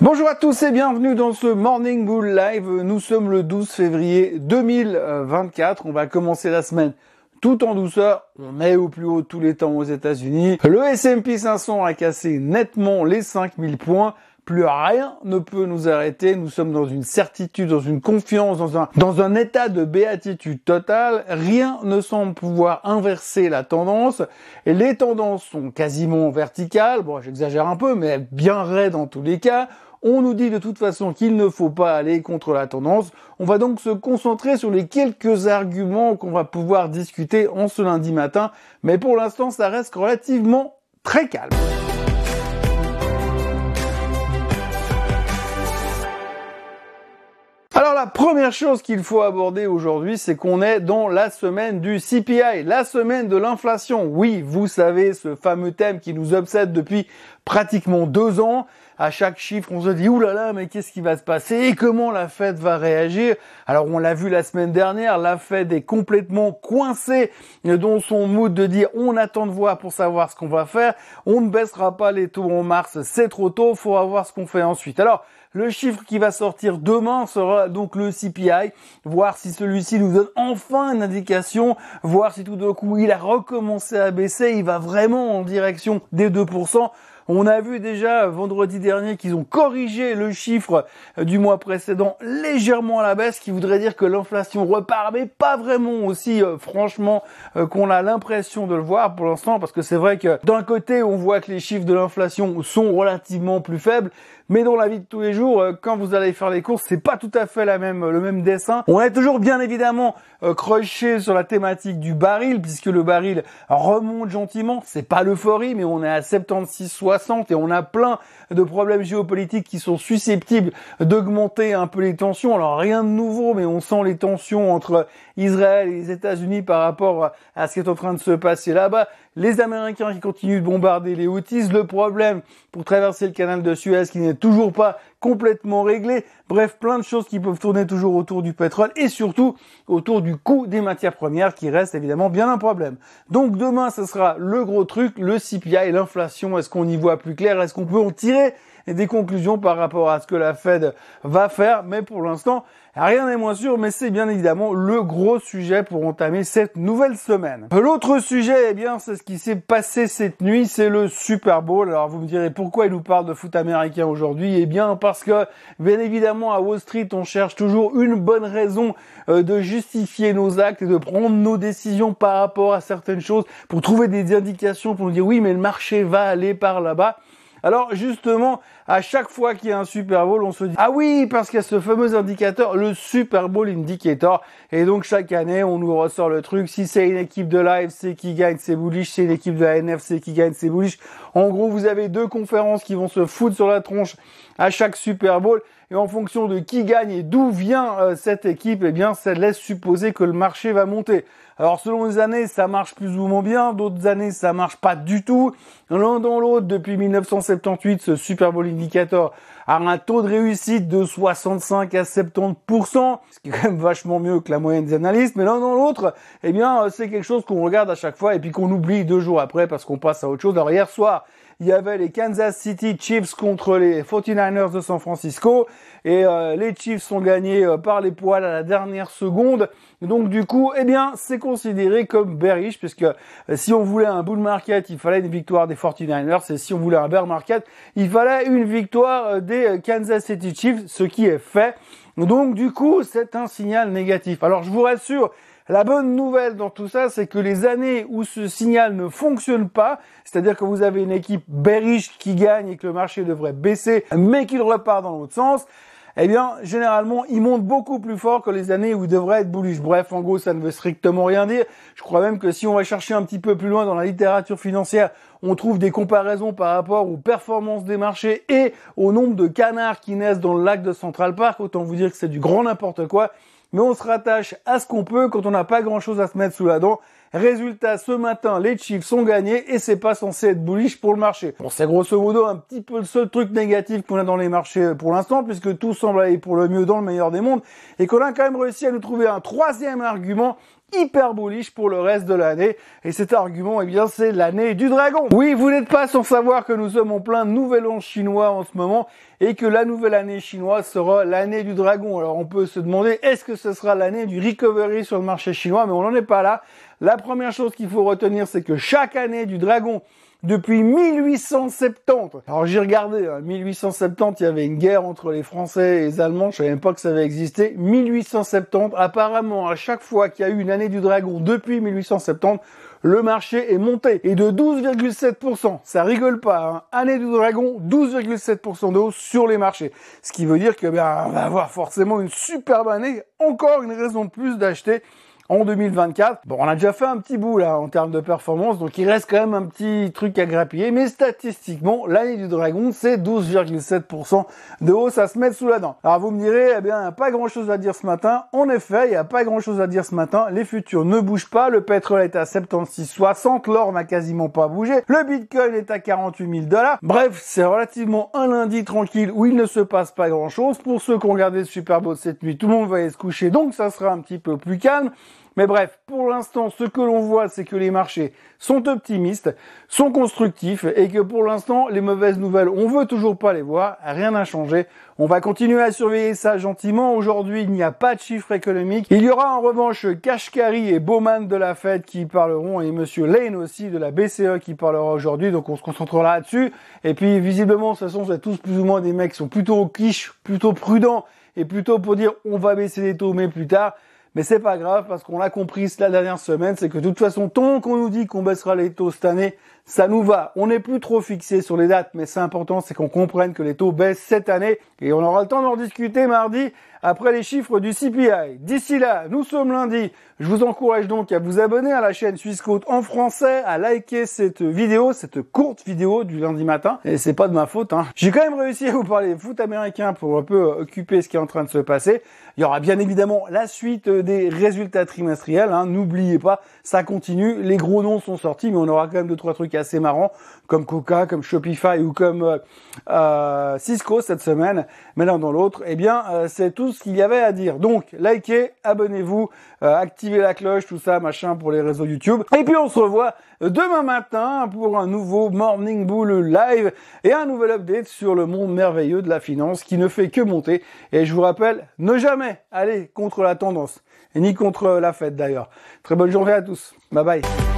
Bonjour à tous et bienvenue dans ce Morning Bull Live. Nous sommes le 12 février 2024. On va commencer la semaine tout en douceur. On est au plus haut tous les temps aux États-Unis. Le S&P 500 a cassé nettement les 5000 points plus rien ne peut nous arrêter. Nous sommes dans une certitude, dans une confiance, dans un, état de béatitude totale. Rien ne semble pouvoir inverser la tendance. Et les tendances sont quasiment verticales. Bon, j'exagère un peu, mais bien raides dans tous les cas. On nous dit de toute façon qu'il ne faut pas aller contre la tendance. On va donc se concentrer sur les quelques arguments qu'on va pouvoir discuter en ce lundi matin. Mais pour l'instant, ça reste relativement très calme. La première chose qu'il faut aborder aujourd'hui, c'est qu'on est dans la semaine du CPI, la semaine de l'inflation. Oui, vous savez, ce fameux thème qui nous obsède depuis pratiquement deux ans. À chaque chiffre, on se dit, oulala, là là, mais qu'est-ce qui va se passer et comment la Fed va réagir? Alors, on l'a vu la semaine dernière, la Fed est complètement coincée dans son mood de dire, on attend de voir pour savoir ce qu'on va faire, on ne baissera pas les taux en mars, c'est trop tôt, faudra voir ce qu'on fait ensuite. Alors, le chiffre qui va sortir demain sera donc le CPI, voir si celui-ci nous donne enfin une indication, voir si tout d'un coup il a recommencé à baisser, il va vraiment en direction des 2%. On a vu déjà vendredi dernier qu'ils ont corrigé le chiffre du mois précédent légèrement à la baisse, qui voudrait dire que l'inflation repart, mais pas vraiment aussi euh, franchement euh, qu'on a l'impression de le voir pour l'instant, parce que c'est vrai que d'un côté on voit que les chiffres de l'inflation sont relativement plus faibles, mais dans la vie de tous les jours, euh, quand vous allez faire les courses, c'est pas tout à fait le même dessin. On est toujours bien évidemment euh, sur la thématique du baril, puisque le baril remonte gentiment. C'est pas l'euphorie, mais on est à 76,60 et on a plein de problèmes géopolitiques qui sont susceptibles d'augmenter un peu les tensions. Alors rien de nouveau, mais on sent les tensions entre Israël et les États-Unis par rapport à ce qui est en train de se passer là-bas les Américains qui continuent de bombarder les Houthis, le problème pour traverser le canal de Suez qui n'est toujours pas complètement réglé, bref, plein de choses qui peuvent tourner toujours autour du pétrole et surtout autour du coût des matières premières qui reste évidemment bien un problème. Donc demain, ce sera le gros truc, le CPI, l'inflation, est-ce qu'on y voit plus clair, est-ce qu'on peut en tirer des conclusions par rapport à ce que la Fed va faire, mais pour l'instant, Rien n'est moins sûr, mais c'est bien évidemment le gros sujet pour entamer cette nouvelle semaine. L'autre sujet, eh bien, c'est ce qui s'est passé cette nuit, c'est le Super Bowl. Alors vous me direz pourquoi il nous parle de foot américain aujourd'hui? Eh bien parce que, bien évidemment, à Wall Street, on cherche toujours une bonne raison euh, de justifier nos actes et de prendre nos décisions par rapport à certaines choses pour trouver des indications pour dire oui, mais le marché va aller par là-bas. Alors justement, à chaque fois qu'il y a un Super Bowl, on se dit ah oui parce qu'il y a ce fameux indicateur, le Super Bowl Indicator, et donc chaque année on nous ressort le truc. Si c'est une équipe de l'AFC qui gagne, c'est bullish. Si c'est une équipe de la NFC qui gagne, c'est bullish. En gros, vous avez deux conférences qui vont se foutre sur la tronche à chaque Super Bowl et en fonction de qui gagne et d'où vient euh, cette équipe, eh bien, ça laisse supposer que le marché va monter. Alors, selon les années, ça marche plus ou moins bien, d'autres années, ça marche pas du tout. L'un dans l'autre, depuis 1978, ce Super Bowl Indicator a un taux de réussite de 65 à 70%, ce qui est quand même vachement mieux que la moyenne des analystes, mais l'un dans l'autre, eh bien, euh, c'est quelque chose qu'on regarde à chaque fois et puis qu'on oublie deux jours après parce qu'on passe à autre chose. Alors, hier soir, il y avait les Kansas City Chiefs contre les 49ers de San Francisco et euh, les Chiefs sont gagnés euh, par les poils à la dernière seconde. Donc du coup, eh bien, c'est considéré comme bearish puisque euh, si on voulait un bull market, il fallait une victoire des 49ers et si on voulait un bear market, il fallait une victoire des Kansas City Chiefs, ce qui est fait. Donc du coup, c'est un signal négatif. Alors je vous rassure, la bonne nouvelle dans tout ça, c'est que les années où ce signal ne fonctionne pas, c'est-à-dire que vous avez une équipe bearish qui gagne et que le marché devrait baisser, mais qu'il repart dans l'autre sens, eh bien, généralement, il monte beaucoup plus fort que les années où il devrait être bullish. Bref, en gros, ça ne veut strictement rien dire. Je crois même que si on va chercher un petit peu plus loin dans la littérature financière, on trouve des comparaisons par rapport aux performances des marchés et au nombre de canards qui naissent dans le lac de Central Park. Autant vous dire que c'est du grand n'importe quoi mais on se rattache à ce qu'on peut quand on n'a pas grand chose à se mettre sous la dent. Résultat, ce matin, les Chiefs sont gagnés et c'est pas censé être bullish pour le marché. Bon, c'est grosso modo un petit peu le seul truc négatif qu'on a dans les marchés pour l'instant, puisque tout semble aller pour le mieux dans le meilleur des mondes, et qu'on a quand même réussi à nous trouver un troisième argument hyper bullish pour le reste de l'année. Et cet argument, eh bien, c'est l'année du dragon. Oui, vous n'êtes pas sans savoir que nous sommes en plein nouvel an chinois en ce moment et que la nouvelle année chinoise sera l'année du dragon. Alors on peut se demander est-ce que ce sera l'année du recovery sur le marché chinois, mais on n'en est pas là. La première chose qu'il faut retenir, c'est que chaque année du dragon depuis 1870. Alors j'ai regardé, hein, 1870, il y avait une guerre entre les Français et les Allemands, je savais même pas que ça avait existé. 1870, apparemment, à chaque fois qu'il y a eu une année du dragon depuis 1870, le marché est monté et de 12,7%. Ça rigole pas. Hein. Année du dragon, 12,7% de hausse sur les marchés. Ce qui veut dire que ben, on va avoir forcément une superbe année. Encore une raison de plus d'acheter en 2024. Bon, on a déjà fait un petit bout là en termes de performance, donc il reste quand même un petit truc à grappiller, mais statistiquement, l'année du dragon, c'est 12,7% de hausse à se mettre sous la dent. Alors vous me direz, eh bien, pas grand chose à dire ce matin. En effet, il n'y a pas grand chose à dire ce matin. Les futurs ne bougent pas, le pétrole est à 76,60, l'or n'a quasiment pas bougé, le bitcoin est à 48 000 dollars. Bref, c'est relativement un lundi tranquille où il ne se passe pas grand chose. Pour ceux qui ont regardé le Super cette nuit, tout le monde va aller se coucher, donc ça sera un petit peu plus calme. Mais bref, pour l'instant, ce que l'on voit, c'est que les marchés sont optimistes, sont constructifs et que pour l'instant, les mauvaises nouvelles, on veut toujours pas les voir, rien n'a changé. On va continuer à surveiller ça gentiment. Aujourd'hui, il n'y a pas de chiffres économiques. Il y aura en revanche Kashkari et Bowman de la Fed qui parleront et Monsieur Lane aussi de la BCE qui parlera aujourd'hui. Donc on se concentrera là-dessus. Et puis visiblement, de toute façon, c'est tous plus ou moins des mecs qui sont plutôt quiches, plutôt prudents et plutôt pour dire on va baisser les taux mais plus tard. Mais c'est pas grave parce qu'on l'a compris la dernière semaine, c'est que de toute façon, tant qu'on nous dit qu'on baissera les taux cette année, ça nous va. On n'est plus trop fixé sur les dates, mais c'est important, c'est qu'on comprenne que les taux baissent cette année et on aura le temps d'en discuter mardi après les chiffres du CPI. D'ici là, nous sommes lundi. Je vous encourage donc à vous abonner à la chaîne Suisse en français, à liker cette vidéo, cette courte vidéo du lundi matin. Et c'est pas de ma faute. Hein. J'ai quand même réussi à vous parler foot américain pour un peu occuper ce qui est en train de se passer. Il y aura bien évidemment la suite des résultats trimestriels. Hein. N'oubliez pas, ça continue. Les gros noms sont sortis, mais on aura quand même deux trois trucs assez marrants, comme Coca, comme Shopify ou comme euh, euh, Cisco cette semaine. Mais l'un dans l'autre, eh bien, euh, c'est tout ce qu'il y avait à dire. Donc, likez, abonnez-vous, activez la cloche, tout ça, machin, pour les réseaux YouTube. Et puis, on se revoit demain matin pour un nouveau Morning Bull live et un nouvel update sur le monde merveilleux de la finance qui ne fait que monter. Et je vous rappelle, ne jamais aller contre la tendance, et ni contre la fête d'ailleurs. Très bonne journée à tous. Bye bye.